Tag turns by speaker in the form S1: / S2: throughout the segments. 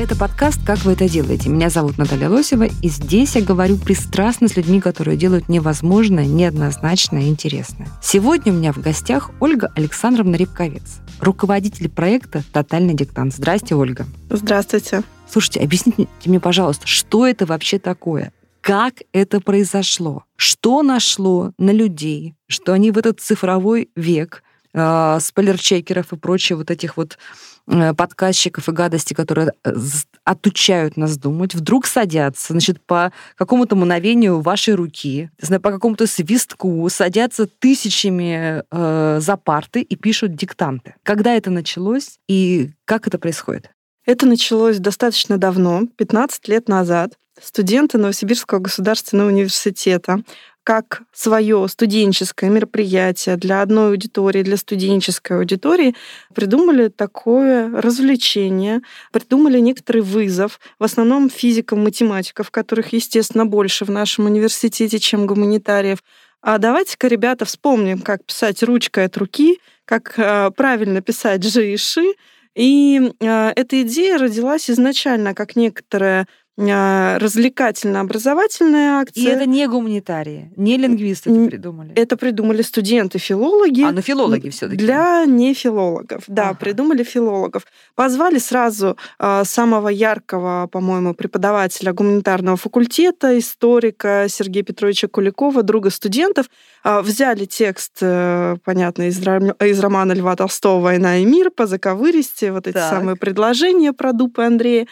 S1: Это подкаст «Как вы это делаете?». Меня зовут Наталья Лосева, и здесь я говорю пристрастно с людьми, которые делают невозможное, неоднозначное и интересное. Сегодня у меня в гостях Ольга Александровна Рябковец, руководитель проекта «Тотальный диктант». Здрасте, Ольга.
S2: Здравствуйте.
S1: Слушайте, объясните мне, пожалуйста, что это вообще такое? Как это произошло? Что нашло на людей, что они в этот цифровой век э, спойлерчекеров и прочее вот этих вот э, подкастчиков и гадости, которые э, отучают нас думать, вдруг садятся, значит, по какому-то мановению вашей руки, по какому-то свистку садятся тысячами э, за парты и пишут диктанты. Когда это началось и как это происходит?
S2: Это началось достаточно давно, 15 лет назад. Студенты Новосибирского государственного университета как свое студенческое мероприятие для одной аудитории, для студенческой аудитории, придумали такое развлечение, придумали некоторый вызов, в основном физиков, математиков, которых, естественно, больше в нашем университете, чем гуманитариев. А давайте-ка, ребята, вспомним, как писать ручкой от руки, как э, правильно писать «жи» и «ши», и э, эта идея родилась изначально как некоторая развлекательно-образовательная акция.
S1: И это не гуманитарии, не лингвисты это придумали.
S2: Это придумали студенты-филологи.
S1: А, ну филологи все таки
S2: Для нефилологов, да,
S1: Ага.
S2: придумали филологов. Позвали сразу э, самого яркого, по-моему, преподавателя гуманитарного факультета, историка Сергея Петровича Куликова, друга студентов. Э, взяли текст, э, понятно, из, из романа Льва Толстого «Война и мир» по заковыристи, вот эти
S1: Так.
S2: самые предложения про Дупы Андрея.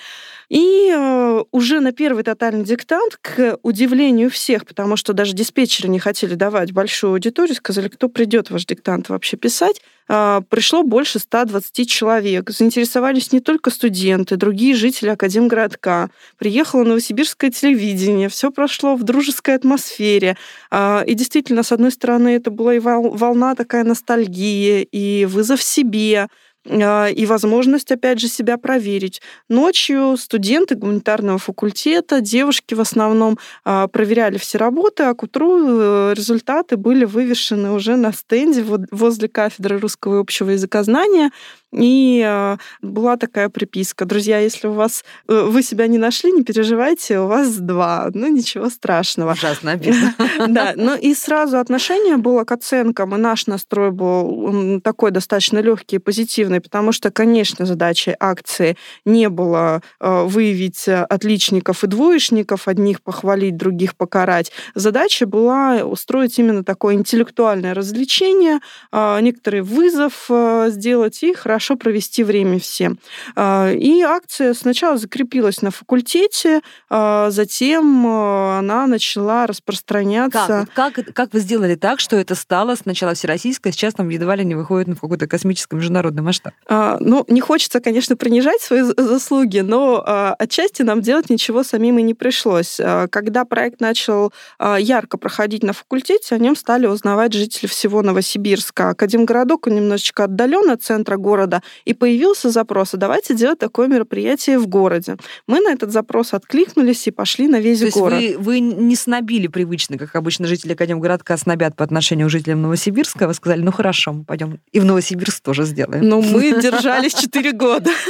S2: И э, уже на первый тотальный диктант, к удивлению всех, потому что даже диспетчеры не хотели давать большую аудиторию, сказали, кто придет ваш диктант вообще писать, э, пришло больше 120 человек. Заинтересовались не только студенты, другие жители Академгородка. Приехало новосибирское телевидение, все прошло в дружеской атмосфере. А, И действительно, с одной стороны, это была и вол- волна такая ностальгии, и вызов себе, и возможность, опять же, себя проверить. Ночью студенты гуманитарного факультета, девушки в основном, а, проверяли все работы, а к утру э, результаты были вывешены уже на стенде возле кафедры русского и общего языкознания. И а, была такая приписка. Друзья, если у вас э, вы себя не нашли, не переживайте, у вас два. Ну, ничего страшного.
S1: Ужасно обидно.
S2: Да, ну и сразу отношение было к оценкам, и наш настрой был такой достаточно легкий и позитивный, потому что, конечно, задачей акции не было э, выявить отличников и двоечников, одних похвалить, других покарать. Задача была устроить именно такое интеллектуальное развлечение, э, некоторый вызов сделать и хорошо провести время всем. Э, И акция сначала закрепилась на факультете, э, затем э, она начала распространяться.
S1: Как, как, как вы сделали так, что это стало сначала всероссийское, сейчас там едва ли не выходит на какой-то космический международный масштаб?
S2: А, Ну, не хочется, конечно, принижать свои заслуги, но а, отчасти нам делать ничего самим и не пришлось. А, Когда проект начал а, ярко проходить на факультете, о нем стали узнавать жители всего Новосибирска. Академгородок он немножечко отдален от центра города, и появился запрос, а давайте делать такое мероприятие в городе. Мы на этот запрос откликнулись и пошли на весь
S1: То есть
S2: город.
S1: вы, вы не снобили привычно, как обычно жители Академгородка снобят по отношению к жителям Новосибирска. Вы сказали, ну хорошо, мы пойдем и в Новосибирск тоже сделаем.
S2: Но мы держались 4 года.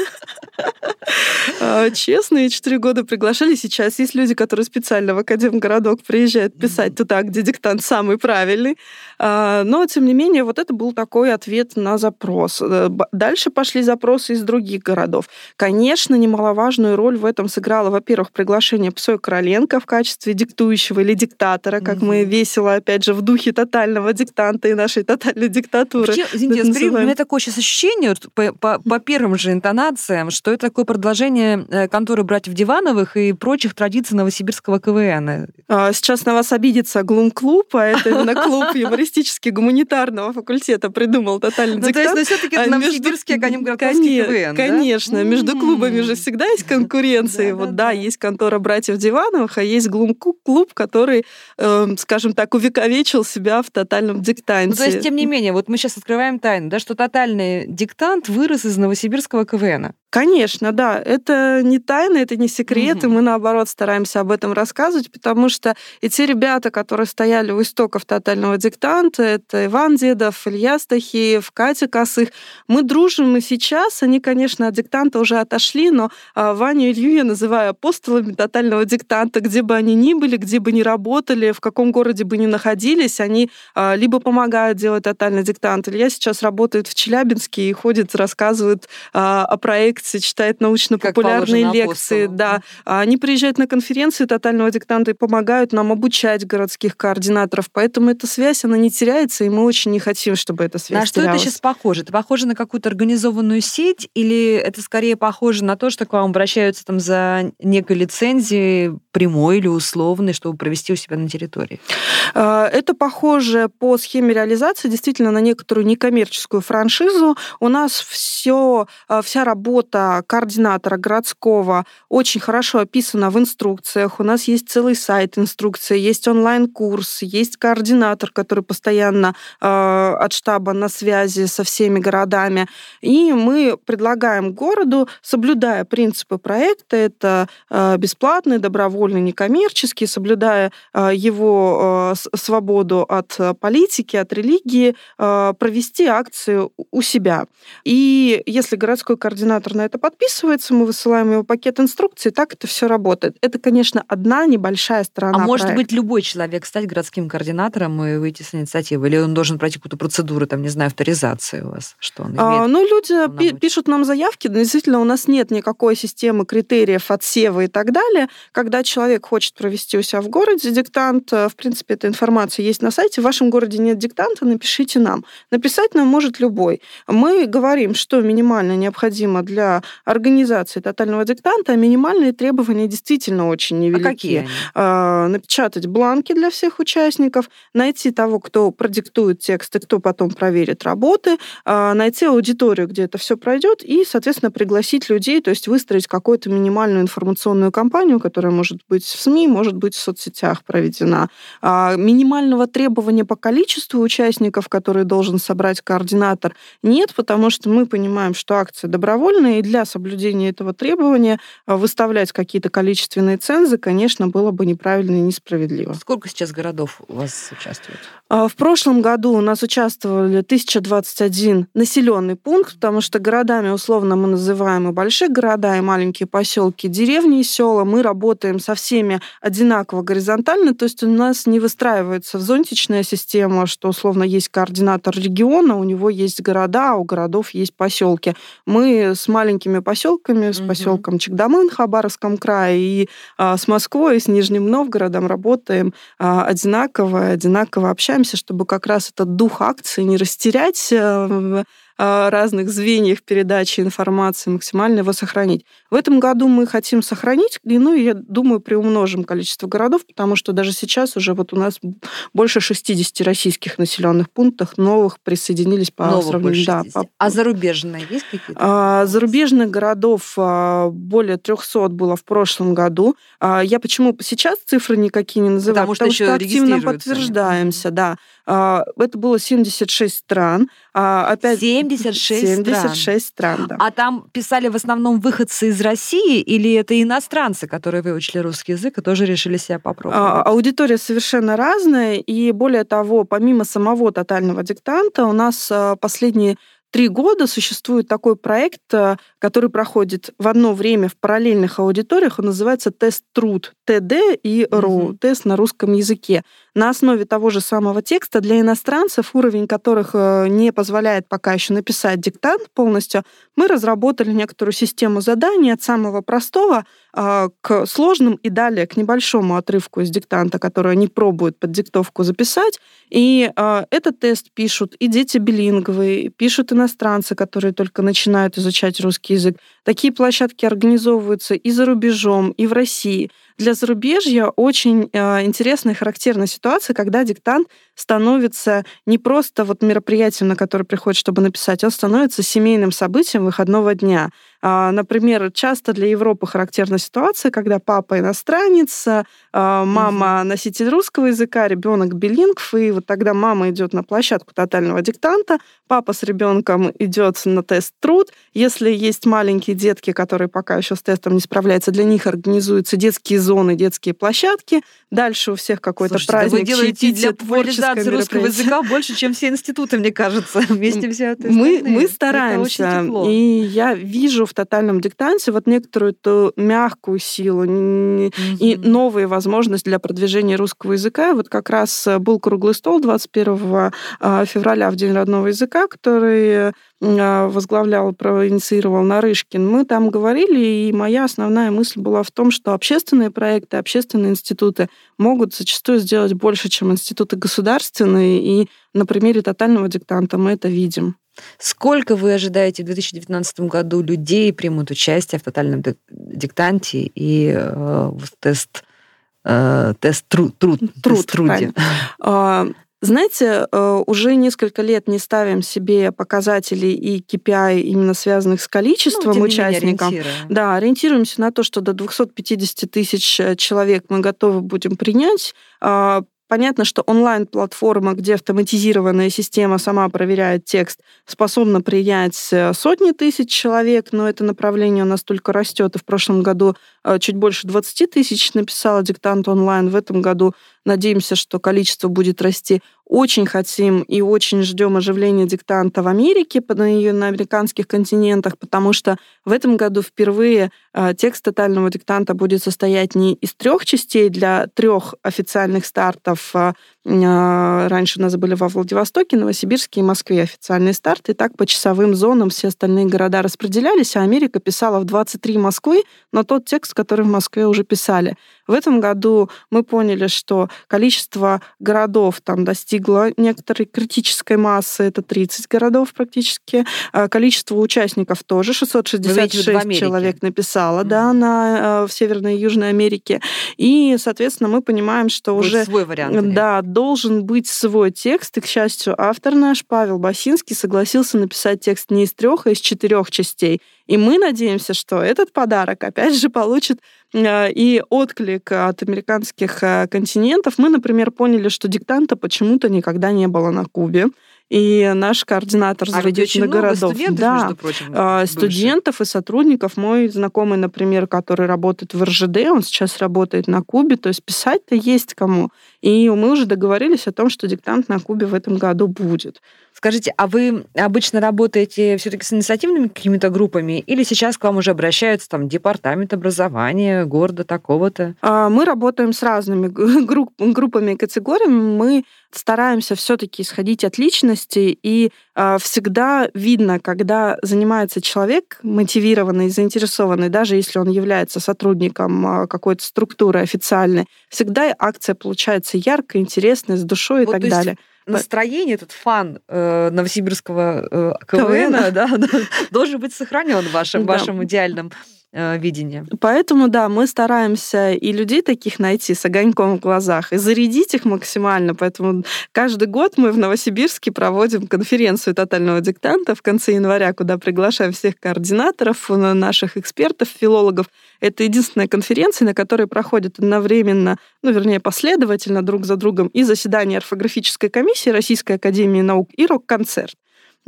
S2: А, Честно, четыре года приглашали. Сейчас есть люди, которые специально в Академгородок приезжают писать туда, где диктант самый правильный. А, Но, тем не менее, вот это был такой ответ на запрос. Дальше пошли запросы из других городов. Конечно, немаловажную роль в этом сыграло, во-первых, приглашение Псой Короленко в качестве диктующего или диктатора, как мы
S1: Мгм.
S2: весело, опять же, в духе тотального диктанта и нашей тотальной диктатуры.
S1: Вообще, извините, у меня такое сейчас ощущение вот по, по- по первым же интонациям, что это такое продолжение э, конторы братьев Дивановых и прочих традиций новосибирского КВН.
S2: А, сейчас на вас обидится Глум-клуб, а это именно клуб юмористически-гуманитарного факультета придумал тотальный
S1: ну,
S2: диктант.
S1: То есть, ну, все-таки
S2: а
S1: новосибирский академгородковский КВН,
S2: Конечно, между клубами же всегда есть конкуренция. Вот да, есть контора братьев Дивановых, а есть Глум-клуб, который, эм, скажем так, увековечил себя в тотальном диктанте.
S1: то есть, тем не менее, вот мы сейчас открываем тайну, да, что тотальный диктант вырос из новосибирского КВН.
S2: Конечно, да. Это не тайна, это не секрет, угу. и мы, наоборот, стараемся об этом рассказывать, потому что и те ребята, которые стояли у истоков тотального диктанта, это Иван Дедов, Илья Стахеев, Катя Косых, мы дружим и сейчас. Они, конечно, от диктанта уже отошли, но а, Ваню и Илью я называю апостолами тотального диктанта, где бы они ни были, где бы ни работали, в каком городе бы ни находились, они а, либо помогают делать тотальный диктант. Илья сейчас работает в Челябинске и ходит, рассказывает а, о проекте лекции, читает научно-популярные лекции. Да. А они приезжают на конференции тотального диктанта и помогают нам обучать городских координаторов. Поэтому эта связь, она не теряется, и мы очень не хотим, чтобы эта связь
S1: На что
S2: терялась.
S1: это сейчас похоже? Это похоже на какую-то организованную сеть или это скорее похоже на то, что к вам обращаются там за некой лицензией прямой или условной, чтобы провести у себя на территории?
S2: А, это похоже по схеме реализации действительно на некоторую некоммерческую франшизу. У нас все, а, вся работа работа координатора городского очень хорошо описана в инструкциях. У нас есть целый сайт инструкции, есть онлайн-курс, есть координатор, который постоянно э, от штаба на связи со всеми городами. И мы предлагаем городу, соблюдая принципы проекта, это э, бесплатный, добровольный, некоммерческий, соблюдая э, его э, свободу от политики, от религии, э, провести акцию у себя. И если городской координатор на это подписывается, мы высылаем его пакет инструкций, так это все работает. Это, конечно, одна небольшая сторона.
S1: А может
S2: проекта.
S1: быть любой человек стать городским координатором и выйти с инициативой? Или он должен пройти какую-то процедуру, там, не знаю, авторизации у вас? Что он
S2: а, имеет? А, ну, люди пи- пишут нам заявки, но действительно у нас нет никакой системы критериев отсева и так далее. Когда человек хочет провести у себя в городе диктант, э, в принципе, эта информация есть на сайте. В вашем городе нет диктанта, напишите нам. Написать нам может любой. Мы говорим, что минимально необходимо для организации тотального диктанта минимальные требования действительно очень невелики.
S1: А какие они?
S2: А, напечатать бланки для всех участников, найти того, кто продиктует тексты, кто потом проверит работы, а, найти аудиторию, где это все пройдет, и, соответственно, пригласить людей, то есть выстроить какую-то минимальную информационную кампанию, которая может быть в СМИ, может быть в соцсетях проведена. А, минимального требования по количеству участников, которые должен собрать координатор, нет, потому что мы понимаем, что акция добровольная, и для соблюдения этого требования а, выставлять какие-то количественные цензы, конечно, было бы неправильно и несправедливо.
S1: Сколько сейчас городов у вас участвует?
S2: А, в прошлом году у нас участвовали 1021 населенный пункт, потому что городами условно мы называем и большие города, и маленькие поселки, деревни и села. Мы работаем со всеми одинаково горизонтально, то есть у нас не выстраивается в зонтичная система, что условно есть координатор региона, у него есть города, а у городов есть поселки. Мы с маленькими маленькими поселками, с поселком Чегдамын в Хабаровском крае и а, с Москвой, и с Нижним Новгородом работаем а, одинаково, одинаково общаемся, чтобы как раз этот дух акции не растерять а, разных звеньях передачи информации, максимально его сохранить. В этом году мы хотим сохранить, ну, и я думаю, приумножим количество городов, потому что даже сейчас уже вот у нас больше 60 российских населенных пунктов новых присоединились по
S1: новых
S2: сравнению.
S1: Да, по... А зарубежные есть какие-то?
S2: А, зарубежных городов а, более 300 было в прошлом году. А, я почему сейчас цифры никакие не называю?
S1: Потому,
S2: потому
S1: что,
S2: что активно подтверждаемся, да. А, это было 76 стран. А, опять
S1: 76,
S2: 76 стран. стран да.
S1: А там писали в основном выходцы из России или это иностранцы, которые выучили русский язык и тоже решили себя попробовать? А,
S2: аудитория совершенно разная. И более того, помимо самого тотального диктанта, у нас последние три года существует такой проект, э, который проходит в одно время в параллельных аудиториях. Он называется тест труд ТД и РУ, угу. тест на русском языке. На основе того же самого текста для иностранцев, уровень которых э, не позволяет пока еще написать диктант полностью, мы разработали некоторую систему заданий от самого простого к сложным и далее к небольшому отрывку из диктанта, который они пробуют под диктовку записать. И а, этот тест пишут и дети билинговые, пишут иностранцы, которые только начинают изучать русский язык. Такие площадки организовываются и за рубежом, и в России. Для зарубежья очень э, интересная и характерная ситуация, когда диктант становится не просто вот мероприятием, на которое приходит, чтобы написать, он становится семейным событием выходного дня. А, например, часто для Европы характерна ситуация, когда папа иностранец, а, мама носитель русского языка, ребенок билингв, и вот тогда мама идет на площадку тотального диктанта, папа с ребенком идет на тест труд. Если есть маленькие детки, которые пока еще с тестом не справляются, для них организуются детские зоны, детские площадки. Дальше у всех какой-то
S1: Слушайте,
S2: праздник.
S1: да вы делаете для
S2: популяризации
S1: русского языка больше, чем все институты, мне кажется, вместе все
S2: мы, мы стараемся. И я вижу в тотальном диктанте вот некоторую эту мягкую силу mm-hmm. и новые возможности для продвижения русского языка. Вот как раз э, был круглый стол 21 а, февраля в День родного языка, который а, возглавлял, проинициировал Нарышкин, мы там говорили, и моя основная мысль была в том, что общественные проекты, общественные институты могут зачастую сделать больше, чем институты государственные, и на примере тотального диктанта мы это видим.
S1: Сколько вы ожидаете в 2019 году людей примут участие в тотальном диктанте и э, в тест, э, тест труд, труд,
S2: труд тест труде? А, знаете, э, уже несколько лет не ставим себе показатели и KPI именно связанных с количеством ну, участников. Менее, да, ориентируемся на то, что до 250 тысяч э, человек мы готовы будем принять. А, Понятно, что онлайн-платформа, где автоматизированная система сама проверяет текст, способна принять э, сотни тысяч человек, но это направление у нас только растет. И в прошлом году чуть больше 20 тысяч написала диктант онлайн. В этом году надеемся, что количество будет расти. Очень хотим и очень ждем оживления диктанта в Америке, на, на американских континентах, потому что в этом году впервые э, текст тотального диктанта будет состоять не из трех частей для трех официальных стартов. А, раньше у нас были во Владивостоке, Новосибирске и Москве официальные старты. И так по часовым зонам все остальные города распределялись, а Америка писала в 23 Москвы, но тот текст, который в Москве уже писали. В этом году мы поняли, что количество городов там достигло некоторой критической массы, это 30 городов практически. А количество участников тоже, 666 человек написало, mm. да, на, э, в Северной и Южной Америке. И, соответственно, мы понимаем, что Будет уже...
S1: свой вариант.
S2: Да, должен быть свой текст. И, к счастью, автор наш, Павел Басинский, согласился написать текст не из трех, а из четырех частей. И мы надеемся, что этот подарок, опять же, получит э, и отклик от американских э, континентов. Мы, например, поняли, что диктанта почему-то никогда не было на Кубе и наш координатор
S1: а зарубежных городов. Студентов,
S2: да,
S1: между прочим,
S2: а, студентов и сотрудников. Мой знакомый, например, который работает в РЖД, он сейчас работает на Кубе, то есть писать-то есть кому. И мы уже договорились о том, что диктант на Кубе в этом году будет.
S1: Скажите, а вы обычно работаете все-таки с инициативными какими-то группами, или сейчас к вам уже обращаются там департамент образования города такого-то?
S2: А, мы работаем с разными группами и категориями. Мы стараемся все-таки исходить от личности, и а, всегда видно, когда занимается человек мотивированный, заинтересованный, даже если он является сотрудником а, какой-то структуры официальной, всегда акция получается яркой, интересной, с душой вот, и так далее
S1: настроение, этот фан э, новосибирского э, КВН, да, должен быть сохранен в вашем, да. вашем идеальном Э.
S2: Поэтому, да, мы стараемся и людей таких найти с огоньком в глазах, и зарядить их максимально. Поэтому каждый год мы в Новосибирске проводим конференцию тотального диктанта в конце января, куда приглашаем всех координаторов, наших экспертов, филологов. Это единственная конференция, на которой проходит одновременно, ну, вернее, последовательно друг за другом и заседание орфографической комиссии Российской Академии Наук, и рок-концерт.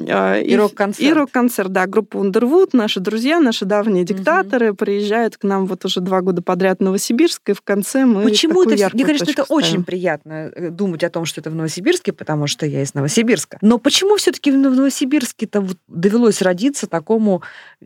S1: А, и, рок-концерт.
S2: И рок-концерт, да. Группа Underwood, наши друзья, наши давние диктаторы угу. приезжают к нам вот уже два года подряд в Новосибирск, и в конце мы
S1: Почему это... Мне, конечно, это ставим. очень приятно э, думать о том, что это в Новосибирске, потому что я из Новосибирска. Но почему все таки в Новосибирске-то вот довелось родиться такому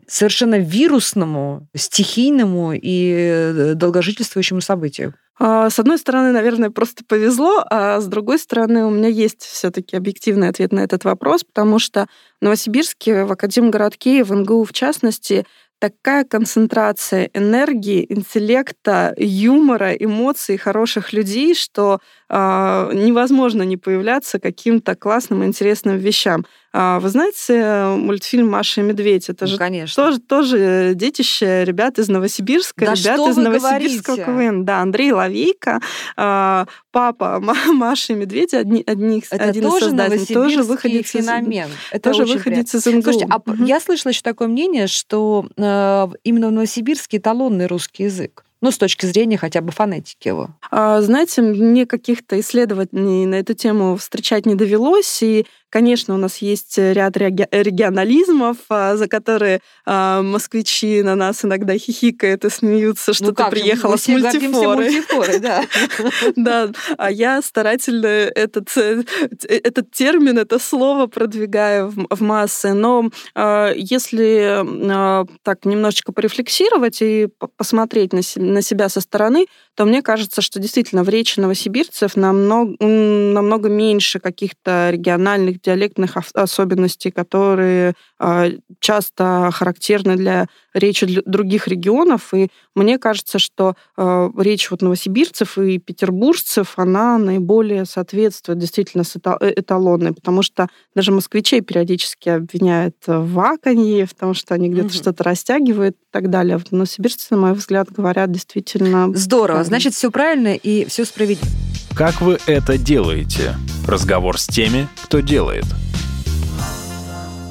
S1: совершенно вирусному, стихийному и э, долгожительствующему событию?
S2: А, с одной стороны, наверное, просто повезло, а с другой стороны, у меня есть все-таки объективный ответ на этот вопрос, потому что в Новосибирске, в Академгородке, в НГУ в частности, такая концентрация энергии, интеллекта, юмора, эмоций хороших людей, что невозможно не появляться каким-то классным, интересным вещам. А, вы знаете мультфильм «Маша и медведь»? Это
S1: Ну,
S2: же
S1: конечно.
S2: тоже, тоже детище ребят из Новосибирска,
S1: Да
S2: ребят из Новосибирского
S1: говорите?
S2: КВН. Да, Андрей Лавейко, а, папа Ма- Маши и медведя, одни, одни,
S1: Это
S2: один из
S1: тоже
S2: создателей, тоже
S1: новосибирский
S2: выходец из,
S1: феномен. Это
S2: тоже выходец из МГУ.
S1: Слушайте, а
S2: Мгм.
S1: я слышала еще такое мнение, что э, именно в Новосибирске эталонный русский язык. Ну, с точки зрения хотя бы фонетики его.
S2: А, Знаете, мне каких-то исследований на эту тему встречать не довелось, и, конечно, у нас есть ряд реги- регионализмов, а, за которые а, москвичи на нас иногда хихикают и смеются, что
S1: ну,
S2: ты приехала с мультифорой.
S1: мультифорой, да.
S2: Да, а я старательно этот, э, этот термин, это слово продвигаю в, массы. Но э, если э, так немножечко порефлексировать и по- посмотреть на, се- на себя со стороны, то мне кажется, что действительно в речи новосибирцев намного, намного меньше каких-то региональных диалектных ос- особенностей, которые э, часто характерны для речи других регионов. И мне кажется, что э, речь вот новосибирцев и петербуржцев, она наиболее соответствует действительно э, эталонной, потому что даже москвичей периодически обвиняют в ваканье, в том, что они где-то
S1: Мгм.
S2: что-то растягивают и так далее. Вот новосибирцы, на мой взгляд, говорят действительно...
S1: Здорово.
S2: правильно.
S1: Значит, все правильно и все справедливо.
S3: Как вы это делаете? Разговор с теми, кто делает.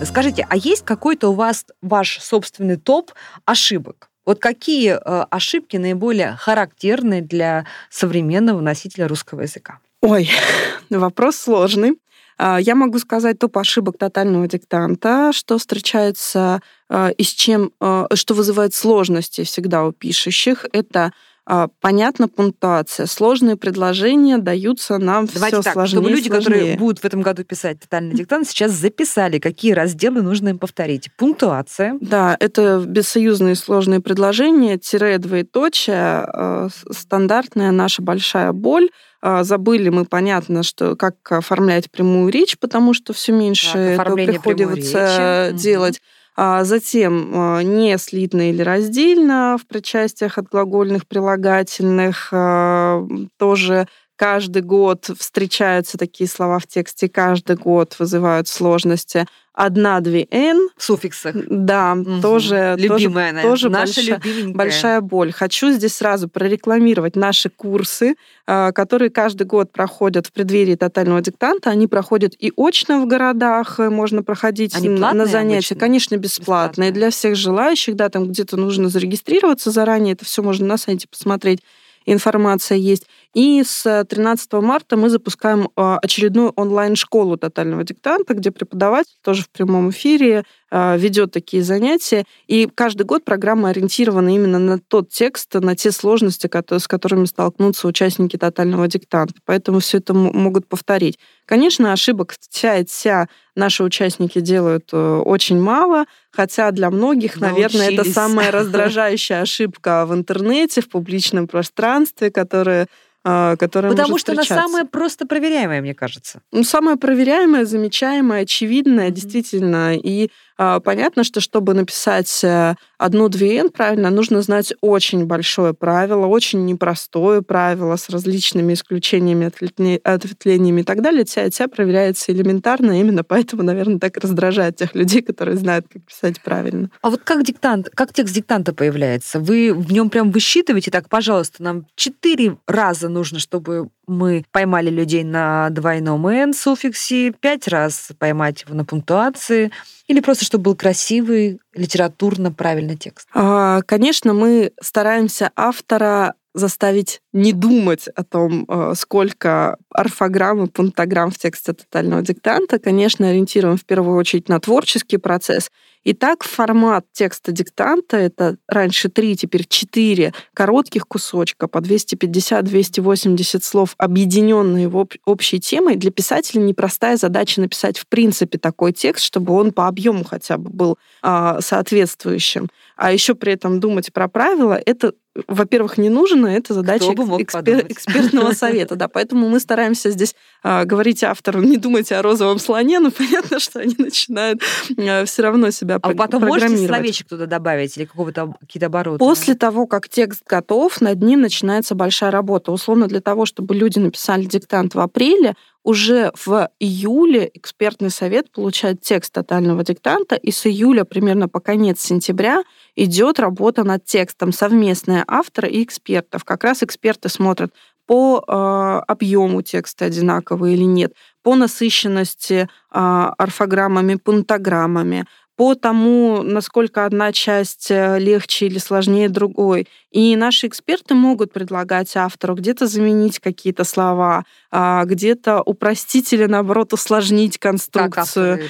S1: Скажите, а есть какой-то у вас ваш собственный топ ошибок? Вот какие э, ошибки наиболее характерны для современного носителя русского языка?
S2: Ой, вопрос сложный. А, Я могу сказать топ ошибок тотального диктанта, что встречается а, и с чем, а, что вызывает сложности всегда у пишущих. Это а, понятно пунктуация. Сложные предложения даются нам
S1: Давайте
S2: все
S1: так,
S2: сложнее
S1: чтобы люди,
S2: сложнее.
S1: которые будут в этом году писать тотальный диктант, сейчас записали, какие разделы нужно им повторить. Пунктуация.
S2: Да, это бессоюзные сложные предложения, тире, двоеточие, э, стандартная наша большая боль. А, Забыли мы, понятно, что как оформлять прямую речь, потому что все меньше
S1: Так, прямой
S2: приходится делать. А Затем э, не слитно или раздельно в причастиях от глагольных прилагательных. э, Тоже каждый год встречаются такие слова в тексте, каждый год вызывают сложности. Одна-две «н»,
S1: В суффиксах.
S2: да,
S1: Мгм.
S2: тоже,
S1: Любимая,
S2: тоже, тоже
S1: наша
S2: большая, большая боль. Хочу здесь сразу прорекламировать наши курсы, а, которые каждый год проходят в преддверии тотального диктанта. Они проходят и очно в городах, э, можно проходить
S1: Они
S2: н-
S1: платные
S2: на занятия.
S1: обычно?
S2: Конечно, бесплатные.
S1: Бесплатные.
S2: Для всех желающих, да, там где-то нужно зарегистрироваться заранее, это все можно на сайте посмотреть информация есть. И с 13 марта мы запускаем а, очередную онлайн-школу тотального диктанта, где преподаватель тоже в прямом эфире ведет такие занятия. И каждый год программа ориентирована именно на тот текст, на те сложности, с которыми столкнутся участники тотального диктанта. Поэтому все это могут повторить. Конечно, ошибок вся и вся наши участники делают э, очень мало, хотя для многих, наверное, это
S1: Научились.
S2: самая раздражающая ошибка в интернете, в публичном пространстве, которая а, которая
S1: Потому
S2: может
S1: что она самая просто проверяемая, мне кажется.
S2: Ну, самое проверяемое, замечаемое, очевидное,
S1: Мгм.
S2: действительно. И а, понятно, что чтобы написать э, одну-две «н» правильно, нужно знать очень большое правило, очень непростое правило с различными исключениями, ответвле- ответвлениями и так далее. Тя, тя проверяется элементарно, именно поэтому, наверное, так раздражает тех людей, которые знают, как писать правильно.
S1: А вот как диктант, как текст диктанта появляется? Вы в нем прям высчитываете, так, пожалуйста, нам четыре раза нужно, чтобы мы поймали людей на двойном «н» суффиксе, пять раз поймать его на пунктуации, или просто чтобы был красивый, литературно правильный текст?
S2: А, Конечно, мы стараемся автора заставить не думать о том, э, сколько орфограмм и пунктограмм в тексте тотального диктанта. Конечно, ориентируем в первую очередь на творческий процесс. Итак, формат текста диктанта — это раньше три, теперь четыре коротких кусочка по 250-280 слов, объединенные в об- общей темой. Для писателя непростая задача написать в принципе такой текст, чтобы он по объему хотя бы был а, соответствующим. А еще при этом думать про правила — это во-первых, не нужно, это задача
S1: Кто бы
S2: экспер, экспертного совета. Да, поэтому мы стараемся здесь а, говорить автору, не думайте о розовом слоне, но понятно, что они начинают а, все равно себя
S1: а потом можете словечек туда добавить или какого-то какие-то обороты?
S2: После того, как текст готов, над ним начинается большая работа. Условно, для того, чтобы люди написали диктант в апреле, уже в июле экспертный совет получает текст тотального диктанта, и с июля примерно по конец сентября идет работа над текстом совместная автора и экспертов. Как раз эксперты смотрят по э, объему текста одинаковый или нет, по насыщенности э, орфограммами, пунктограммами, по тому, насколько одна часть э, легче или сложнее другой. И наши эксперты могут предлагать автору где-то заменить какие-то слова, а, где-то упростить или, наоборот, усложнить конструкцию.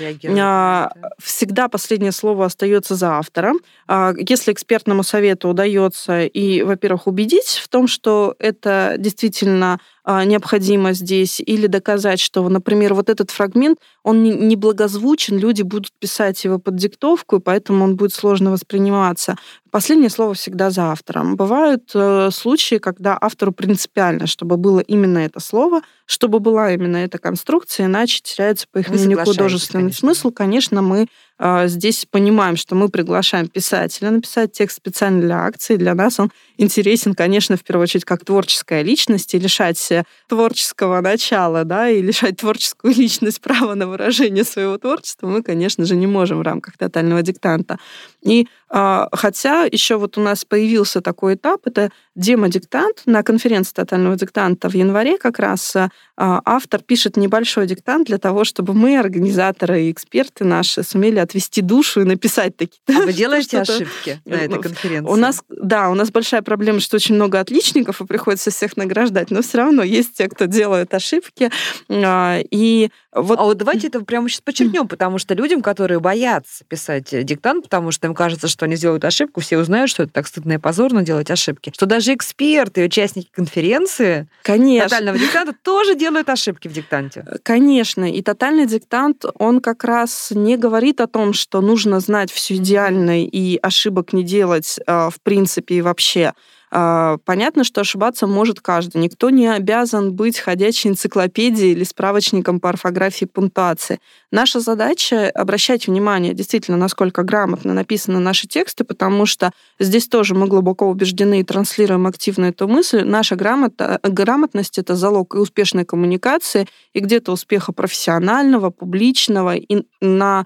S2: А, всегда последнее слово остается за автором. А, если экспертному совету удается и, во-первых, убедить в том, что это действительно необходимо здесь, или доказать, что, например, вот этот фрагмент, он неблагозвучен, люди будут писать его под диктовку, и поэтому он будет сложно восприниматься. Последнее слово всегда за автором. Бывают э, случаи, когда автору принципиально, чтобы было именно это слово, чтобы была именно эта конструкция, иначе теряется по их мнению художественный конечно. смысл. Конечно, мы э, здесь понимаем, что мы приглашаем писателя написать текст специально для акции. Для нас он интересен, конечно, в первую очередь, как творческая личность, и лишать творческого начала, да, и лишать творческую личность права на выражение своего творчества мы, конечно же, не можем в рамках тотального диктанта. И а, хотя еще вот у нас появился такой этап, это демодиктант. На конференции тотального диктанта в январе как раз а, автор пишет небольшой диктант для того, чтобы мы, организаторы и эксперты наши, сумели отвести душу и написать такие.
S1: А вы делаете ошибки на этой конференции?
S2: У нас, да, у нас большая проблема, что очень много отличников, и приходится всех награждать, но все равно есть те, кто делают ошибки.
S1: А, и вот... А вот давайте это прямо сейчас подчеркнем, потому что людям, которые боятся писать диктант, потому что им кажется, что они сделают ошибку, все узнают, что это так стыдно и позорно делать ошибки, что даже эксперты и участники конференции
S2: Конечно.
S1: тотального диктанта тоже делают ошибки в диктанте.
S2: Конечно. И тотальный диктант, он как раз не говорит о том, что нужно знать все идеально и ошибок не делать а, в принципе и вообще. А, понятно, что ошибаться может каждый. Никто не обязан быть ходячей энциклопедией или справочником по орфографии и пунктуации. Наша задача — обращать внимание действительно, насколько грамотно написаны наши тексты, потому что здесь тоже мы глубоко убеждены и транслируем активно эту мысль. Наша грамота, грамотность — это залог и успешной коммуникации, и где-то успеха профессионального, публичного, и на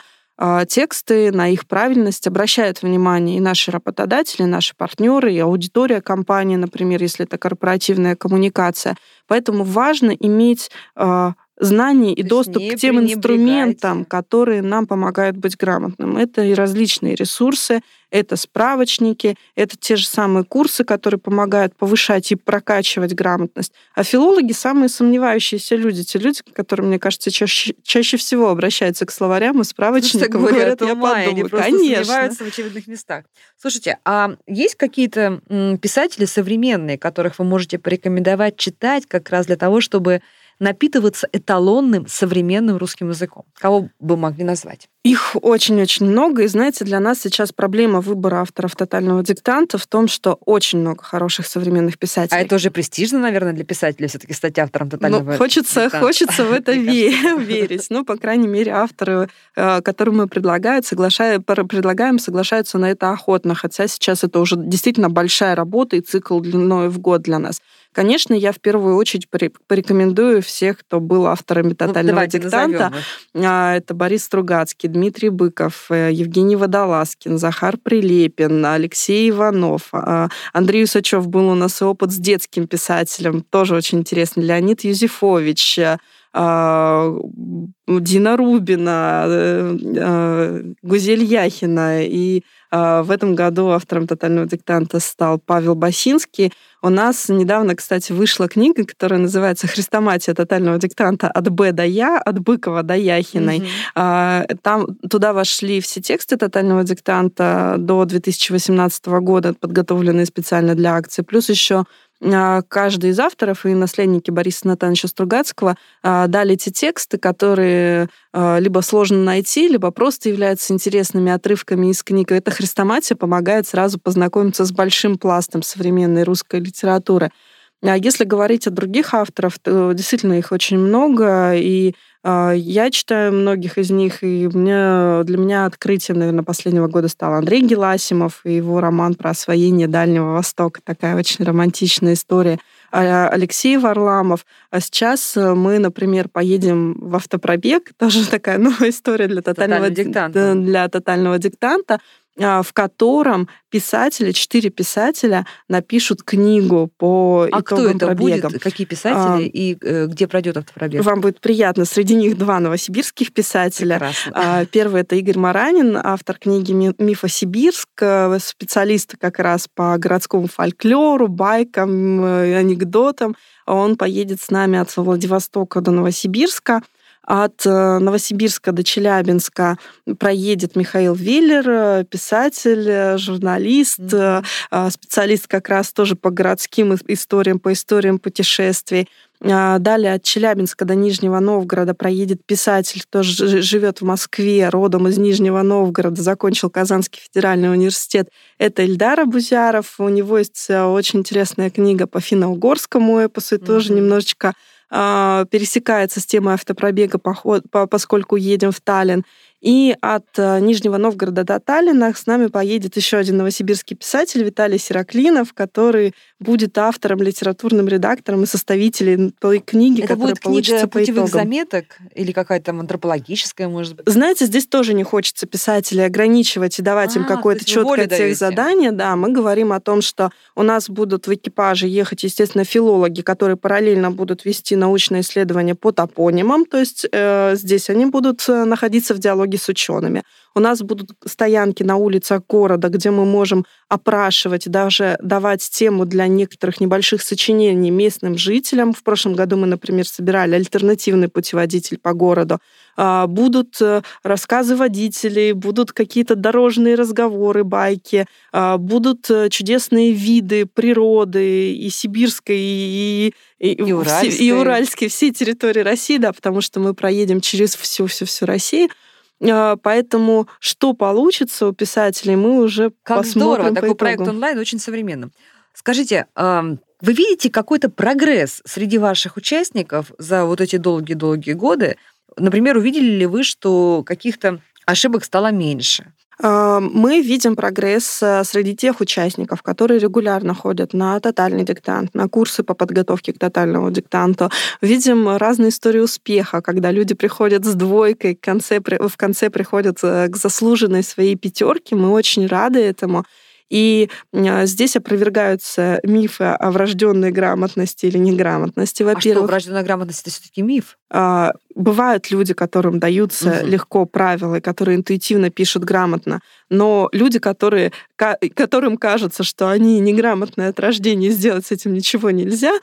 S2: тексты, на их правильность обращают внимание и наши работодатели, и наши партнеры, и аудитория компании, например, если это корпоративная коммуникация. Поэтому важно иметь а, знаний и доступ к тем инструментам, которые нам помогают быть грамотным. Это и различные ресурсы, это справочники, это те же самые курсы, которые помогают повышать и прокачивать грамотность. А филологи самые сомневающиеся люди, те люди, которые, мне кажется, чаще, чаще всего обращаются к словарям и справочникам.
S1: Говорят, я ума, подумаю, они конечно. сомневаются в очевидных местах. Слушайте, а есть какие-то писатели современные, которых вы можете порекомендовать читать как раз для того, чтобы напитываться эталонным современным русским языком? Кого бы могли назвать?
S2: Их очень-очень много. И знаете, для нас сейчас проблема выбора авторов тотального диктанта в том, что очень много хороших современных писателей.
S1: А это уже престижно, наверное, для писателя все-таки стать автором тотального
S2: ну, хочется, диктанта. Хочется в это верить. Ну, по крайней мере, авторы, э, которым мы предлагаем, предлагаем, соглашаются на это охотно. Хотя сейчас это уже действительно большая работа и цикл длиной в год для нас. Конечно, я в первую очередь порекомендую всех, кто был авторами ну, тотального ну, диктанта. А, это Борис Стругацкий, Дмитрий Быков, э, Евгений Водолазкин, Захар Прилепин, Алексей Иванов, а, Андрей Усачев был у нас и опыт с детским писателем, тоже очень интересный, Леонид Юзефович, а, Дина Рубина, э, Гузель Яхина. И в этом году автором «Тотального диктанта» стал Павел Басинский. У нас недавно, кстати, вышла книга, которая называется «Христоматия тотального диктанта от Б до Я», от Быкова до Яхиной. Mm-hmm. Там туда вошли все тексты тотального диктанта до 2018 года, подготовленные специально для акции, плюс еще а, каждый из авторов и наследники Бориса Натановича Стругацкого а, дали те тексты, которые либо сложно найти, либо просто являются интересными отрывками из книг. Эта хрестоматия помогает сразу познакомиться с большим пластом современной русской литературы. А если говорить о других авторов, то действительно их очень много, и а, я читаю многих из них, и мне, для меня открытием, наверное, последнего года стал Андрей Геласимов и его роман про освоение Дальнего Востока. Такая очень романтичная история. А, Алексей Варламов. А сейчас э, мы, например, поедем в автопробег. Тоже такая новая история для тотального, диктанта. Для тотального диктанта. А, в котором писатели, четыре писателя напишут книгу по а итогам
S1: кто это
S2: пробега.
S1: будет? Какие писатели а, и э, где пройдет автопробег?
S2: Вам будет приятно. Среди них два новосибирских писателя.
S1: Прекрасно.
S2: А, первый это Игорь Маранин, автор книги «Миф о Сибирск», э, специалист как раз по городскому фольклору, байкам, э, анекдотам. Он поедет с нами от Владивостока до Новосибирска от э, Новосибирска до Челябинска проедет Михаил Виллер, э, писатель, э, журналист, mm-hmm. специалист как раз тоже по городским историям, по историям путешествий. Далее от Челябинска до Нижнего Новгорода проедет писатель, тоже живет в Москве, родом из Нижнего Новгорода, закончил Казанский федеральный университет. Это Ильдар Абузяров. У него есть очень интересная книга по финно-угорскому эпосу, и mm-hmm. тоже немножечко пересекается с темой автопробега, поскольку едем в Таллин. И от э, Нижнего Новгорода до Таллина с нами поедет еще один новосибирский писатель Виталий Сераклинов, который будет автором, литературным редактором и составителем той книги,
S1: Это
S2: которая
S1: будет
S2: получится
S1: книга
S2: по
S1: путевых
S2: итогам.
S1: заметок или какая-то там антропологическая, может быть?
S2: Знаете, здесь тоже не хочется писателей ограничивать и давать им
S1: А,
S2: какое-то
S1: то есть вы волю
S2: четкое
S1: даёте.
S2: тех задание. Да, мы говорим о том, что у нас будут в экипаже ехать, естественно, филологи, которые параллельно будут вести научные исследования по топонимам, то есть э, здесь они будут э, находиться в диалоге с учеными. У нас будут стоянки на улицах города, где мы можем опрашивать, даже давать тему для некоторых небольших сочинений местным жителям. В прошлом году мы, например, собирали альтернативный путеводитель по городу. А, Будут э, рассказы водителей, будут какие-то дорожные разговоры, байки, а, будут э, чудесные виды природы и сибирской, и, и,
S1: И уральской.
S2: и уральской, все территории России, да, потому что мы проедем через всю-всю-всю Россию. А, Поэтому что получится у писателей, мы уже
S1: Как
S2: посмотрим
S1: здорово,
S2: по
S1: такой проект
S2: итогам.
S1: онлайн очень современным. Скажите, вы видите какой-то прогресс среди ваших участников за вот эти долгие-долгие годы? Например, увидели ли вы, что каких-то ошибок стало меньше?
S2: А, Мы видим прогресс а, среди тех участников, которые регулярно ходят на тотальный диктант, на курсы по подготовке к тотальному диктанту. Видим разные истории успеха, когда люди приходят с двойкой, в конце, в конце приходят э, к заслуженной своей пятерке. Мы очень рады этому. И а, здесь опровергаются мифы о врожденной грамотности или неграмотности,
S1: А что,
S2: во-первых.
S1: врожденная грамотность это все-таки миф?
S2: А, Бывают люди, которым даются
S1: Мгм.
S2: легко правила, которые интуитивно пишут грамотно, но люди, которые, которым кажется, что они неграмотные от рождения, сделать с этим ничего нельзя, не,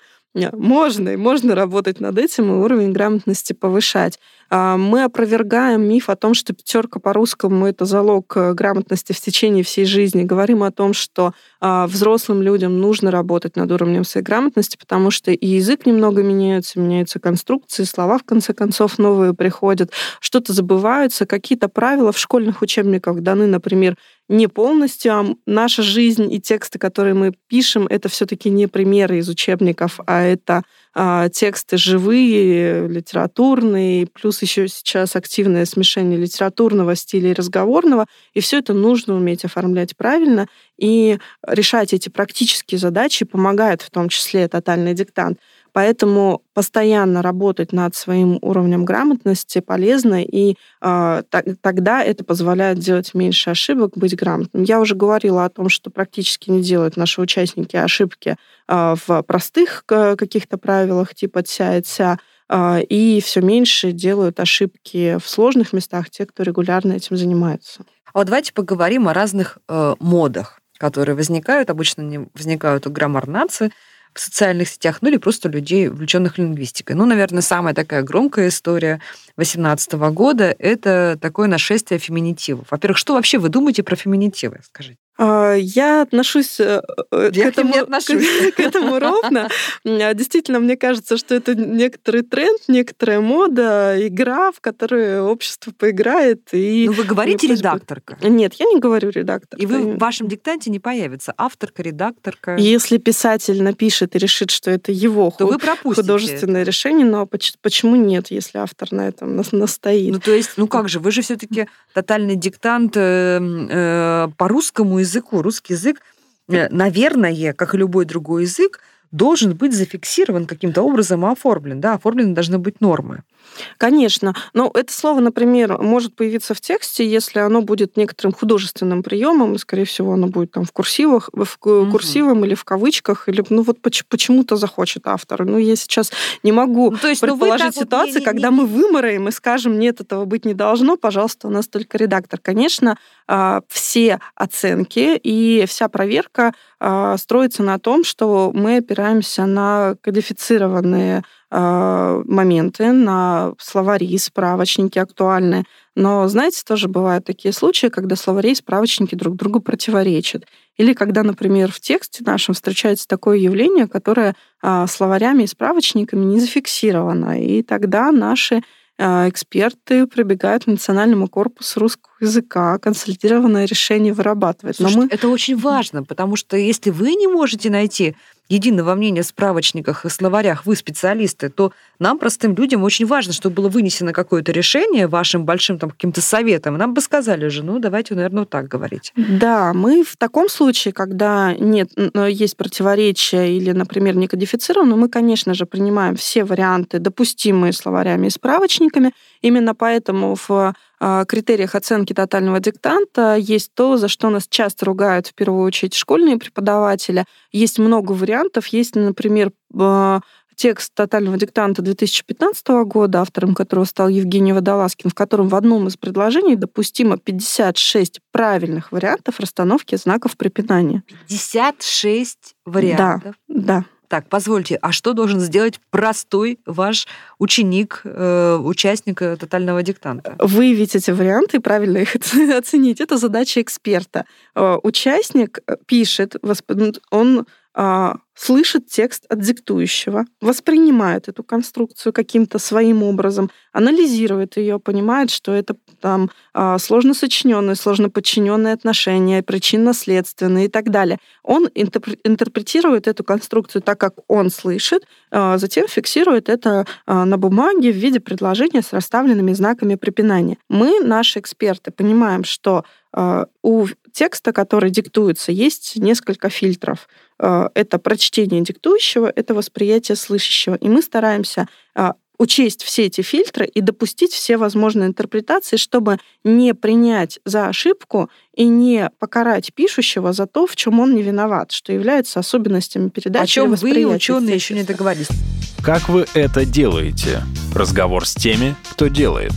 S2: можно, и можно работать над этим и уровень грамотности повышать. А, Мы опровергаем миф о том, что пятерка по русскому это залог э, грамотности в течение всей жизни. Говорим о том, что а, взрослым людям нужно работать над уровнем своей грамотности, потому что и язык немного меняется, меняются конструкции, слова в конце концов новые приходят, что-то забываются, какие-то правила в школьных учебниках даны, например, не полностью, а наша жизнь и тексты, которые мы пишем, это все-таки не примеры из учебников, а это а, тексты живые, литературные, плюс еще сейчас активное смешение литературного стиля и разговорного, и все это нужно уметь оформлять правильно, и решать эти практические задачи помогает в том числе тотальный диктант. Поэтому постоянно работать над своим уровнем грамотности полезно, и э, тогда это позволяет делать меньше ошибок, быть грамотным. Я уже говорила о том, что практически не делают наши участники ошибки э, в простых э, каких-то правилах, типа «тся» и «ця», э, и все меньше делают ошибки в сложных местах те, кто регулярно этим занимается.
S1: А вот давайте поговорим о разных э, модах, которые возникают. Обычно они возникают у граммар нации в социальных сетях, ну или просто людей, увлеченных лингвистикой. Ну, наверное, самая такая громкая история 2018 года – это такое нашествие феминитивов. Во-первых, что вообще вы думаете про феминитивы, скажите?
S2: А, я отношусь э, э,
S1: Я
S2: к этому,
S1: не отношусь.
S2: к этому ровно. Действительно, мне кажется, что это некоторый тренд, некоторая мода, игра, в которую общество поиграет. И
S1: Ну, вы говорите редакторка.
S2: Нет, я не говорю редактор.
S1: И вы в вашем диктанте не появится авторка, редакторка.
S2: Если писатель напишет и решит, что это его
S1: то
S2: ху-
S1: вы пропустите.
S2: художественное решение, но поч- почему нет, если автор на этом нас- настоит?
S1: Ну, то есть, ну как же, вы же все-таки тотальный диктант э, э, по русскому языку. Русский язык, э, наверное, как и любой другой язык, должен быть зафиксирован каким-то образом и оформлен. Да, оформлены должны быть нормы.
S2: Конечно. Но это слово, например, может появиться в тексте, если оно будет некоторым художественным приемом, и, скорее всего, оно будет там в курсивах, в
S1: Мгм.
S2: курсивом или в кавычках, или ну вот поч- почему-то захочет автор. Ну, я сейчас не могу
S1: Ну, то есть, ну,
S2: предположить
S1: так вот
S2: ситуации,
S1: не- не-
S2: когда
S1: не-
S2: мы вымораем и скажем, нет, этого быть не должно, пожалуйста, у нас только редактор. Конечно, а, все оценки и вся проверка а, строится на том, что мы опираемся на кодифицированные моменты, на словари, справочники актуальные. Но, знаете, тоже бывают такие случаи, когда словари и справочники друг другу противоречат. Или когда, например, в тексте нашем встречается такое явление, которое а, словарями и справочниками не зафиксировано. И тогда наши а, эксперты прибегают к Национальному корпусу русского языка, консолидированное решение вырабатывать. Но
S1: Слушайте,
S2: мы
S1: это очень важно, потому что если вы не можете найти единого мнения в справочниках и словарях, вы специалисты, то нам, простым людям, очень важно, чтобы было вынесено какое-то решение вашим большим там каким-то советом. Нам бы сказали же, ну, давайте, наверное, вот так говорить.
S2: Да, мы в таком случае, когда нет, есть противоречия или, например, не кодифицировано, мы, конечно же, принимаем все варианты, допустимые словарями и справочниками. Именно поэтому в а, критериях оценки тотального диктанта есть то, за что нас часто ругают в первую очередь школьные преподаватели. Есть много вариантов. Есть, например, а, текст тотального диктанта 2015 года, автором которого стал Евгений Водолазкин, в котором в одном из предложений допустимо 56 правильных вариантов расстановки знаков препинания.
S1: 56 вариантов.
S2: Да.
S1: Так, позвольте, а что должен сделать простой ваш ученик, э, участник э, тотального диктанта?
S2: Выявить эти варианты и правильно их оц- оценить. Это задача эксперта. Э, Участник э, пишет, он слышит текст от диктующего, воспринимает эту конструкцию каким-то своим образом, анализирует ее, понимает, что это там а, сложно сочиненные, сложно подчиненные отношения, причинно-следственные и так далее. Он интерпре- интерпретирует эту конструкцию так, как он слышит, а, затем фиксирует это а, на бумаге в виде предложения с расставленными знаками препинания. Мы, наши эксперты, понимаем, что а, у текста, который диктуется, есть несколько фильтров. А, Это прочтение диктующего, это восприятие слышащего. И мы стараемся а, учесть все эти фильтры и допустить все возможные интерпретации, чтобы не принять за ошибку и не покарать пишущего за то, в чем он не виноват, что является особенностями передачи
S1: О чем вы, ученые, еще не договорились.
S3: Как вы это делаете? Разговор с теми, кто делает.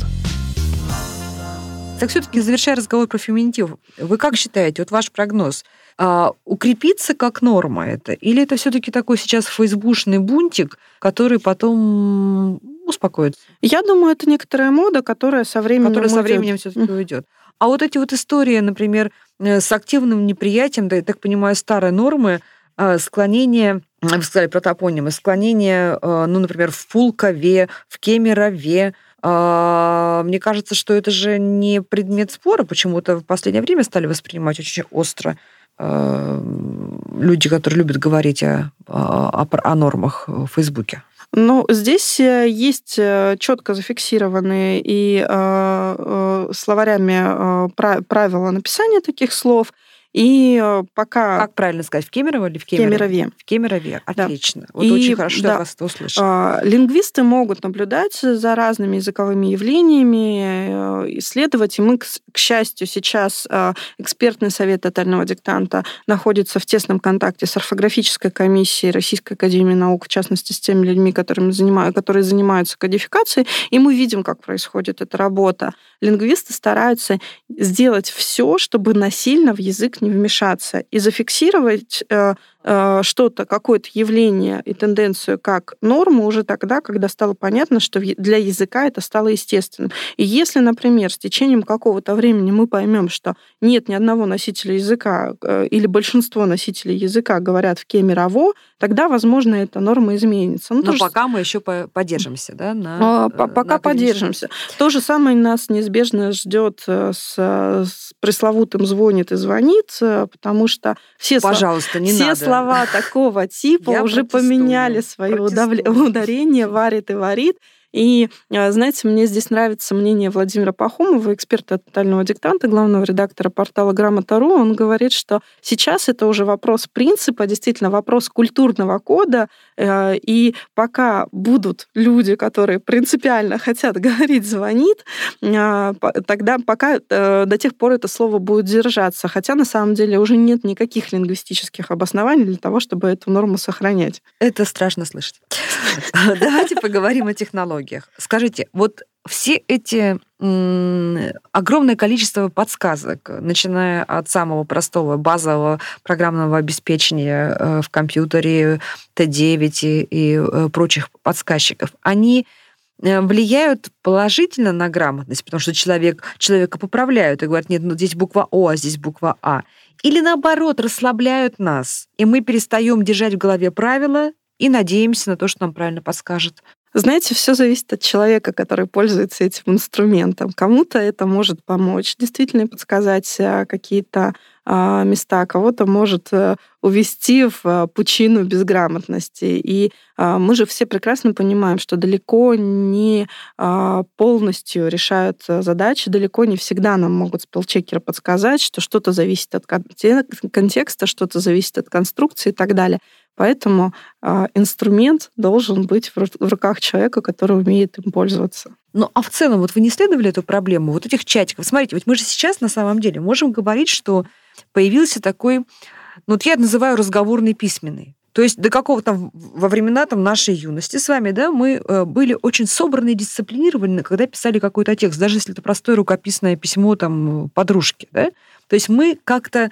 S1: Так все-таки, завершая разговор про феминитив, вы как считаете, вот ваш прогноз, а, укрепится как норма это? Или это все-таки такой сейчас фейсбушный бунтик, который потом успокоится,
S2: Я думаю, это некоторая мода, которая со временем
S1: который со
S2: уйдет.
S1: временем все-таки уйдет? А вот эти вот истории, например, э, с активным неприятием, да, я так понимаю, старой нормы, э, склонение, вы сказали про топонимы, склонение, э, ну, например, в Пулкове, в Кемерове, а, мне кажется, что это же не предмет спора, почему-то в последнее время стали воспринимать очень остро э, люди, которые любят говорить о, о, о нормах в Фейсбуке.
S2: Ну, здесь э, есть четко зафиксированные и э, э, словарями э, пра- правила написания таких слов. И э, пока
S1: Как правильно сказать, в Кемерово или в
S2: в
S1: Кемерово?
S2: Кемерове
S1: В Кемерове,
S2: Да.
S1: отлично. Вот
S2: И,
S1: очень хорошо, что
S2: да,
S1: я вас это услышала.
S2: Лингвисты могут наблюдать за разными языковыми явлениями, э, исследовать. И мы, к счастью, сейчас а, экспертный совет тотального диктанта находится в тесном контакте с орфографической комиссией Российской академии наук, в частности, с теми людьми, которыми занима- которые занимаются кодификацией. И мы видим, как происходит эта работа. Лингвисты стараются сделать все, чтобы насильно в язык не вмешаться и зафиксировать э, что-то, какое-то явление и тенденцию как норму уже тогда, когда стало понятно, что для языка это стало естественным. И если, например, с течением какого-то времени мы поймем, что нет ни одного носителя языка э, или большинство носителей языка говорят в кемерово, тогда, возможно, эта норма изменится.
S1: Ну, Но пока же... мы еще поддержимся, да?
S2: На, а, пока на поддержимся. То же самое нас неизбежно ждет с, с пресловутым звонит и звонит, потому что все,
S1: Пожалуйста, не
S2: все
S1: надо.
S2: Слова такого типа Я уже поменяли свое ударение, варит и варит. И, а, знаете, мне здесь нравится мнение Владимира Пахомова, эксперта тотального диктанта, главного редактора портала «Грамота.ру». Он говорит, что сейчас это уже вопрос принципа, действительно вопрос культурного кода, э, и пока будут люди, которые принципиально хотят говорить «звонит», а, тогда пока э, до тех пор это слово будет держаться. Хотя на самом деле уже нет никаких лингвистических обоснований для того, чтобы эту норму сохранять.
S1: Это страшно слышать. Давайте поговорим о технологиях. Скажите, вот все эти огромное количество подсказок, начиная от самого простого базового программного обеспечения э, в компьютере Т9 и, и э, прочих подсказчиков, они э, влияют положительно на грамотность, потому что человек, человека поправляют и говорят, нет, ну здесь буква О, а здесь буква А. Или наоборот, расслабляют нас, и мы перестаем держать в голове правила и надеемся на то, что нам правильно подскажет.
S2: Знаете, все зависит от человека, который пользуется этим инструментом. Кому-то это может помочь, действительно подсказать э, какие-то а, места, кого-то может э, увести в э, пучину безграмотности. И а, мы же все прекрасно понимаем, что далеко не а, полностью решают задачи, далеко не всегда нам могут спелчекеры подсказать, что что-то зависит от контекста, что-то зависит от конструкции и так далее. Поэтому э, инструмент должен быть в, руках человека, который умеет им пользоваться.
S1: Ну, а в целом, вот вы не исследовали эту проблему вот этих чатиков? Смотрите, вот мы же сейчас на самом деле можем говорить, что появился такой, ну, вот я это называю разговорный письменный. То есть до какого там во времена там нашей юности с вами, да, мы э, были очень собраны и дисциплинированы, когда писали какой-то текст, даже если это простое рукописное письмо там подружки, да. То есть мы как-то а,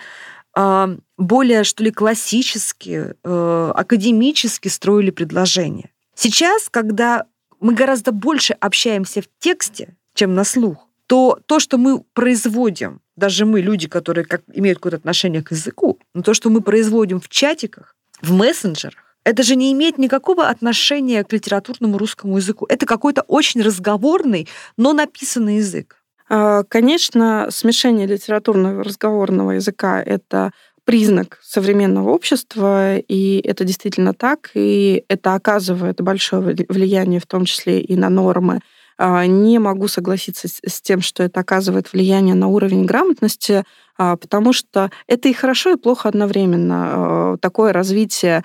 S1: более, что ли, классически, э, академически строили предложения. Сейчас, когда мы гораздо больше общаемся в тексте, чем на слух, то то, что мы производим, даже мы, люди, которые как, имеют какое-то отношение к языку, но то, что мы производим в чатиках, в мессенджерах, это же не имеет никакого отношения к литературному русскому языку. Это какой-то очень разговорный, но написанный язык.
S2: А, конечно, смешение литературного и разговорного языка — это признак современного общества, и это действительно так, и это оказывает большое влияние в том числе и на нормы. А, не могу согласиться с тем, что это оказывает влияние на уровень грамотности, потому что это и хорошо, и плохо одновременно. Такое развитие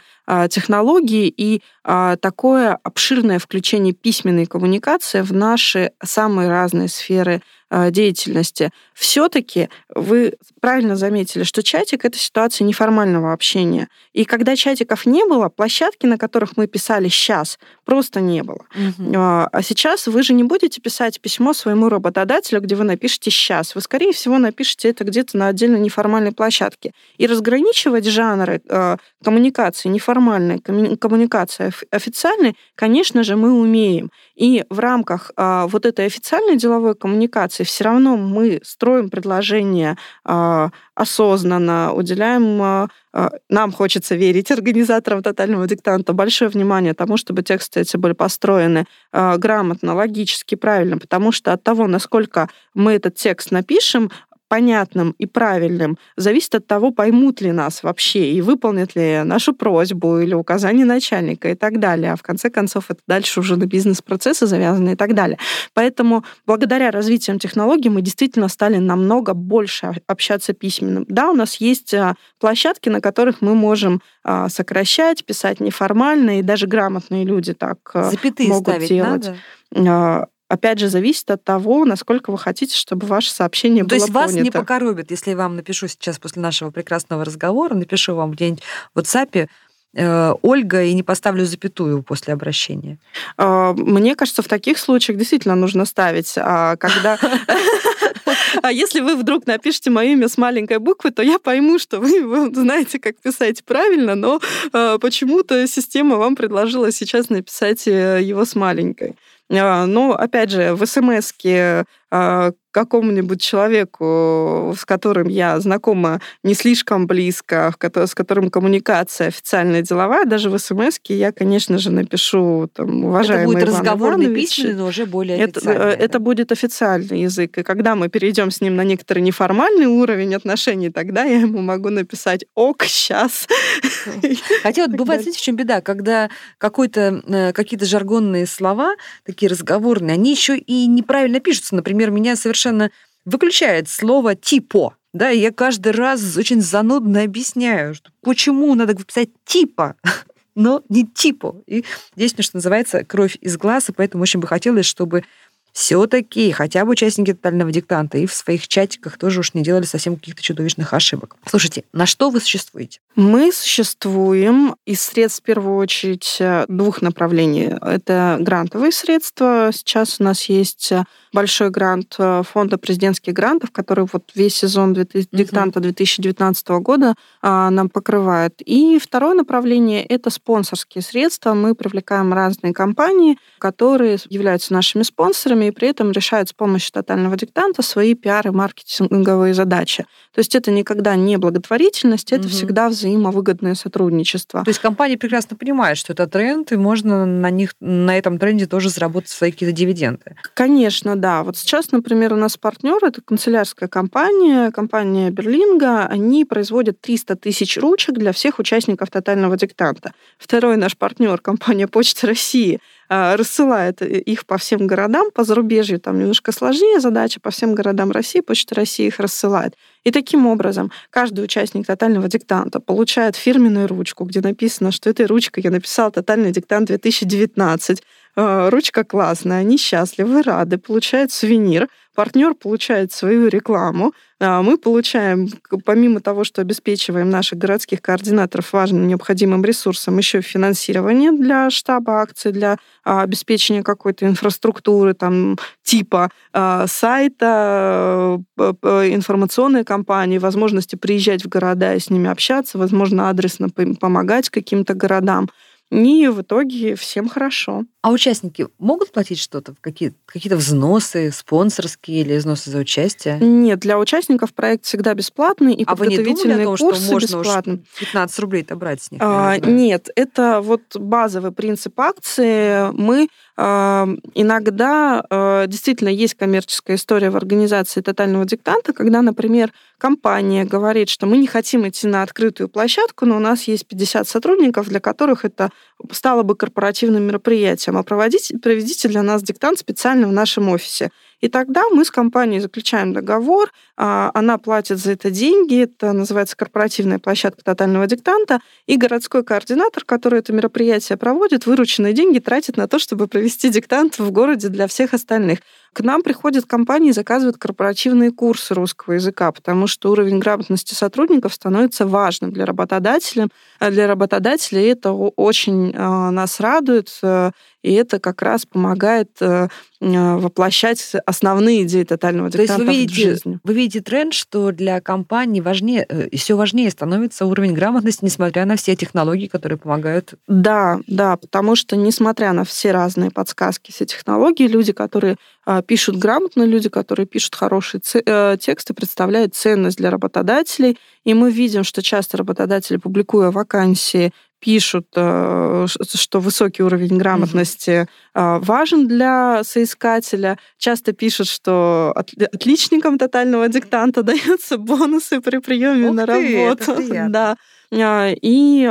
S2: технологий и такое обширное включение письменной коммуникации в наши самые разные сферы а, деятельности, все-таки вы правильно заметили, что чатик это ситуация неформального общения. И когда чатиков не было, площадки, на которых мы писали сейчас, просто не было. Угу. А сейчас вы же не будете писать письмо своему работодателю, где вы напишете сейчас. Вы, скорее всего, напишите это где-то на отдельно неформальной площадке. И разграничивать жанры э, коммуникации, неформальной коммуникации, официальной, конечно же, мы умеем. И в рамках э, вот этой официальной деловой коммуникации все равно мы строим предложение э, осознанно, уделяем, э, нам хочется верить организаторам тотального диктанта большое внимание тому, чтобы тексты эти были построены э, грамотно, логически, правильно, потому что от того, насколько мы этот текст напишем, понятным и правильным зависит от того, поймут ли нас вообще и выполнят ли нашу просьбу или указание начальника и так далее. А в конце концов это дальше уже на бизнес-процессы завязаны и так далее. Поэтому благодаря развитиям технологий мы действительно стали намного больше общаться письменным. Да, у нас есть а, площадки, на которых мы можем а, сокращать, писать неформально, и даже грамотные люди так а,
S1: Запятые
S2: могут делать.
S1: Надо?
S2: Опять же, зависит от того, насколько вы хотите, чтобы ваше сообщение
S1: То
S2: было
S1: есть вас не покоробит, если я вам напишу сейчас после нашего прекрасного разговора, напишу вам где-нибудь в WhatsApp, э, Ольга и не поставлю запятую после обращения?
S2: А, мне кажется, в таких случаях действительно нужно ставить. А когда... А если вы вдруг напишете мое имя с маленькой буквы, то я пойму, что вы, знаете, как писать правильно, но э, почему-то система вам предложила сейчас написать э, его с маленькой. А, но, опять же, в смс а, какому-нибудь человеку, с которым я знакома не слишком близко, с которым коммуникация официальная, деловая, даже в смс я, конечно же, напишу там, уважаемый
S1: Это будет разговорный
S2: Иванович,
S1: письменный, но уже более
S2: это,
S1: официальный.
S2: э, это будет официальный язык. И когда мы перейдем с ним на некоторый неформальный уровень отношений, тогда я ему могу написать «ок, сейчас».
S1: Хотя вот бывает, знаете, в чем беда, когда э, какие-то жаргонные слова, такие разговорные, они еще и неправильно пишутся. Например, меня совершенно выключает слово «типо». Да, и я каждый раз очень занудно объясняю, что почему надо писать «типа», но не «типо». И здесь, что называется, кровь из глаз, и поэтому очень бы хотелось, чтобы все-таки хотя бы участники тотального диктанта и в своих чатиках тоже уж не делали совсем каких-то чудовищных ошибок. Слушайте, на что вы существуете?
S2: Мы существуем из средств, в первую очередь, э, двух направлений. Это грантовые средства. Сейчас у нас есть э, большой грант э, фонда президентских грантов, который вот весь сезон диктанта 2019 года а, нам покрывает. И второе направление — это спонсорские средства. Мы привлекаем разные компании, которые являются нашими спонсорами и при этом решают с помощью тотального диктанта свои пиар и маркетинговые задачи. То есть это никогда не благотворительность, это угу. всегда взаимовыгодное сотрудничество.
S1: То есть компания прекрасно понимает, что это тренд, и можно на них на этом тренде тоже заработать свои какие-то дивиденды.
S2: Конечно, да. Вот сейчас, например, у нас партнер это канцелярская компания, компания Берлинга. Они производят 300 тысяч ручек для всех участников тотального диктанта. Второй наш партнер, компания Почта России, рассылает их по всем городам, по зарубежью там немножко сложнее задача, по всем городам России, Почта России их рассылает. И таким образом каждый участник тотального диктанта получает фирменную ручку, где написано, что этой ручкой я написал тотальный диктант 2019. А, ручка классная, они счастливы, рады, получают сувенир, партнер получает свою рекламу, а мы получаем, помимо того, что обеспечиваем наших городских координаторов важным необходимым ресурсом, еще финансирование для штаба акций, для а, обеспечения какой-то инфраструктуры, там, типа а, сайта, информационной кампании, возможности приезжать в города и с ними общаться, возможно, адресно помогать каким-то городам. И в итоге всем хорошо.
S1: А участники могут платить что-то? Какие, какие-то взносы спонсорские или взносы за участие?
S2: Нет, для участников проект всегда бесплатный, и
S1: а
S2: вы не
S1: думали о том,
S2: что можно
S1: бесплатны. 15 рублей-то брать с них?
S2: А, нет, это вот базовый принцип акции. Мы а, иногда а, действительно есть коммерческая история в организации тотального диктанта, когда, например, компания говорит, что мы не хотим идти на открытую площадку, но у нас есть 50 сотрудников, для которых это стало бы корпоративным мероприятием, а проводите, проведите для нас диктант специально в нашем офисе. И тогда мы с компанией заключаем договор, а, она платит за это деньги, это называется корпоративная площадка тотального диктанта, и городской координатор, который это мероприятие проводит, вырученные деньги тратит на то, чтобы провести диктант в городе для всех остальных. К нам приходят компании и заказывают корпоративные курсы русского языка, потому что уровень грамотности сотрудников становится важным для работодателя. Для работодателей это очень а, нас радует, э, и это как раз помогает э, э, воплощать основные идеи тотального диктанта
S1: То есть вы видите,
S2: в жизни.
S1: Вы видите тренд, что для компаний важнее, и все важнее становится уровень грамотности, несмотря на все технологии, которые помогают.
S2: Да, да, потому что несмотря на все разные подсказки, все технологии, люди, которые а, пишут грамотно, люди, которые пишут хорошие э, тексты, представляют ценность для работодателей. И мы видим, что часто работодатели, публикуя вакансии, пишут, э, что высокий уровень грамотности mm-hmm. важен для соискателя. Часто пишут, что отличникам тотального диктанта даются бонусы при приеме Ух на ты, работу. Да. А, и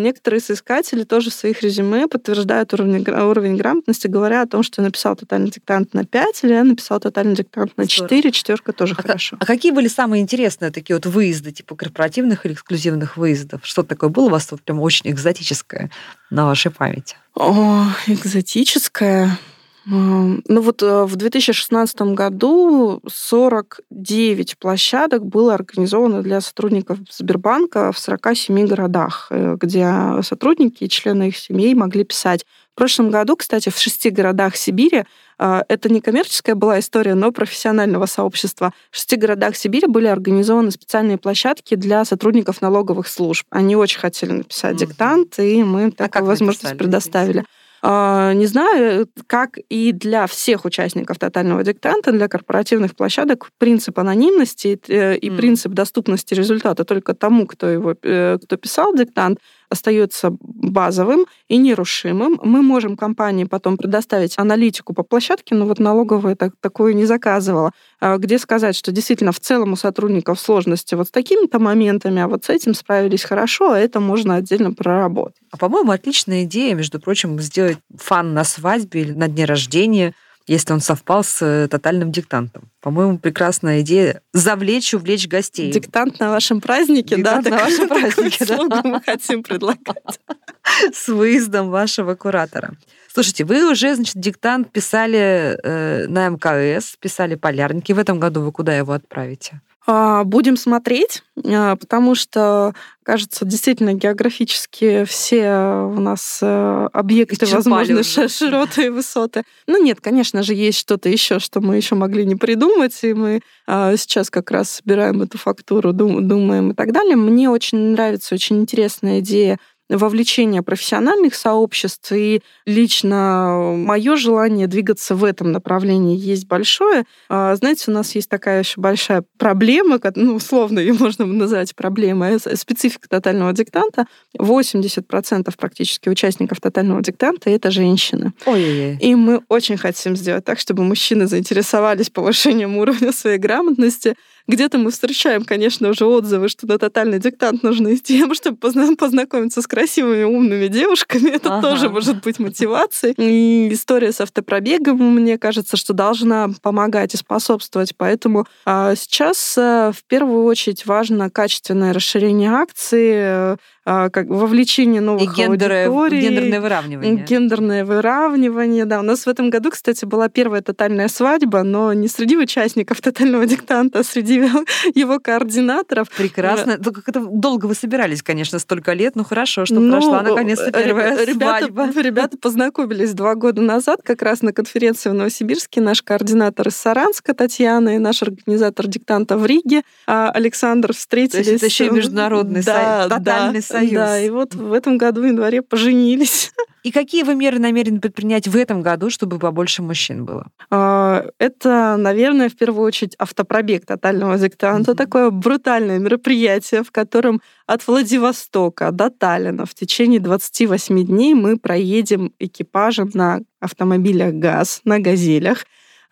S2: некоторые соискатели тоже в своих резюме подтверждают уровень, уровень грамотности, говоря о том, что я написал тотальный диктант на 5 или я написал тотальный диктант на 4, четверка тоже
S1: а
S2: хорошо.
S1: А какие были самые интересные такие вот выезды, типа корпоративных или эксклюзивных выездов? Что такое было у вас вот прям очень экзотическое на вашей памяти?
S2: О, экзотическое. Ну вот э, в 2016 году 49 площадок было организовано для сотрудников Сбербанка в 47 городах, э, где сотрудники и члены их семей могли писать. В прошлом году, кстати, в шести городах Сибири э, это не коммерческая была история, но профессионального сообщества. В шести городах Сибири были организованы специальные площадки для сотрудников налоговых служб. Они очень хотели написать диктант, и мы а такую возможность предоставили. А, не знаю, как и для всех участников тотального диктанта, для корпоративных площадок принцип анонимности э, и принцип доступности результата только тому, кто его, э, кто писал диктант, остается базовым и нерушимым. Мы можем компании потом предоставить аналитику по площадке, но вот налоговая так, такое не заказывала, а где сказать, что действительно в целом у сотрудников сложности вот с такими-то моментами, а вот с этим справились хорошо, а это можно отдельно проработать.
S1: А, по-моему, отличная идея, между прочим, сделать фан на свадьбе или на дне рождения – если он совпал с э, тотальным диктантом. По-моему, прекрасная идея завлечь, увлечь гостей.
S2: Диктант на вашем празднике,
S1: Диктант
S2: да?
S1: на вашем празднике,
S2: да. мы хотим предлагать.
S1: С выездом вашего куратора. Слушайте, вы уже, значит, диктант писали э, на МКС, писали полярники. В этом году вы куда его отправите?
S2: А, будем смотреть, а, потому что, кажется, действительно географически все у нас э, объекты возможны широты и высоты. Ну нет, конечно же, есть что-то еще, что мы еще могли не придумать, и мы а, сейчас как раз собираем эту фактуру, думаем и так далее. Мне очень нравится, очень интересная идея вовлечение профессиональных сообществ, и лично мое желание двигаться в этом направлении есть большое. А, знаете, у нас есть такая еще большая проблема, ну, условно ее можно назвать проблемой, э, специфика тотального диктанта. 80% практически участников тотального диктанта — это женщины.
S1: Ой-ой-ой.
S2: И мы очень хотим сделать так, чтобы мужчины заинтересовались повышением уровня своей грамотности, где-то мы встречаем, конечно, уже отзывы, что на тотальный диктант нужно идти, чтобы познакомиться с красивыми, умными девушками. Это ага. тоже может быть мотивацией. И история с автопробегом, мне кажется, что должна помогать и способствовать. Поэтому а, сейчас а, в первую очередь важно качественное расширение акции, а, как вовлечение новых и гендеры, аудиторий.
S1: Гендерное выравнивание.
S2: Гендерное выравнивание, да. У нас в этом году, кстати, была первая тотальная свадьба, но не среди участников тотального диктанта, а среди его координаторов.
S1: Прекрасно. Только это долго вы собирались, конечно, столько лет, но хорошо, что ну, прошла наконец-то первая
S2: ребята,
S1: свадьба.
S2: Ребята познакомились два года назад, как раз на конференции в Новосибирске. Наш координатор из Саранска Татьяна и наш организатор диктанта в Риге а Александр встретились. То
S1: есть это еще и международный да, сайт, тотальный
S2: да, Союз. Да, и вот в этом году, в январе, поженились.
S1: И какие вы меры намерены предпринять в этом году, чтобы побольше мужчин было?
S2: А, это, наверное, в первую очередь автопробег тотального диктанта. Mm-hmm. Такое брутальное мероприятие, в котором от Владивостока до Таллина в течение 28 дней мы проедем экипажем на автомобилях ГАЗ, на «Газелях».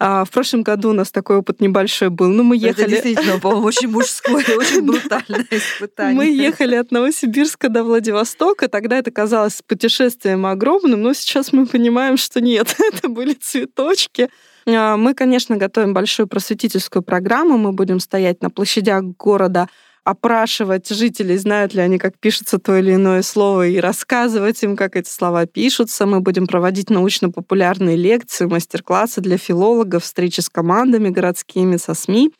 S2: А в прошлом году у нас такой опыт небольшой был. Ну, мы ехали... Это
S1: действительно, по-моему, очень мужское, очень брутальное испытание.
S2: Мы ехали от Новосибирска до Владивостока. Тогда это казалось путешествием огромным, но сейчас мы понимаем, что нет, это были цветочки. А, мы, конечно, готовим большую просветительскую программу. Мы будем стоять на площадях города опрашивать жителей, знают ли они, как пишется то или иное слово, и рассказывать им, как эти слова пишутся. Мы будем проводить научно-популярные лекции, мастер-классы для филологов, встречи с командами городскими, со СМИ.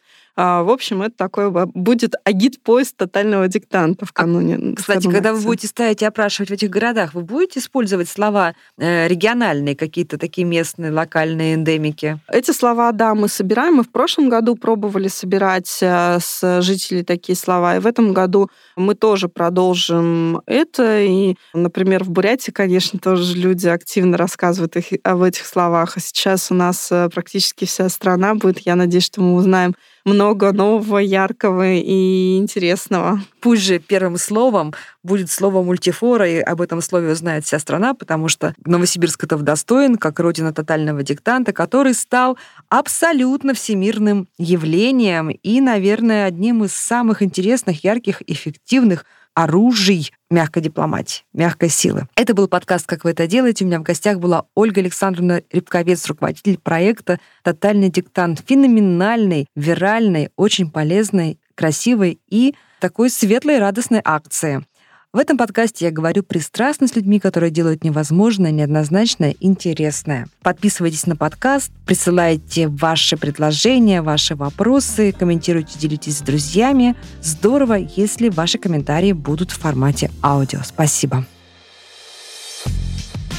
S2: А, в общем, это такой будет агит-поезд тотального диктанта в кануне.
S1: А, кстати, когда вы будете ставить и опрашивать в этих городах, вы будете использовать слова э, региональные, какие-то такие местные, локальные эндемики?
S2: Эти слова, да, мы собираем. Мы в прошлом году пробовали собирать э, с жителей такие слова. И в этом году мы тоже продолжим это. И, например, в Бурятии, конечно, тоже люди активно рассказывают их, об этих словах. А сейчас у нас э, практически вся страна будет. Я надеюсь, что мы узнаем много нового, яркого и интересного.
S1: Пусть же первым словом будет слово мультифора, и об этом слове узнает вся страна, потому что Новосибирск это достоин, как родина тотального диктанта, который стал абсолютно всемирным явлением и, наверное, одним из самых интересных, ярких, эффективных оружий мягкой дипломатии, мягкой силы. Это был подкаст «Как вы это делаете». У меня в гостях была Ольга Александровна Рябковец, руководитель проекта «Тотальный диктант». Феноменальной, виральной, очень полезной, красивой и такой светлой, радостной акции. В этом подкасте я говорю пристрастно с людьми, которые делают невозможное, неоднозначное, интересное. Подписывайтесь на подкаст, присылайте ваши предложения, ваши вопросы, комментируйте, делитесь с друзьями. Здорово, если ваши комментарии будут в формате аудио. Спасибо.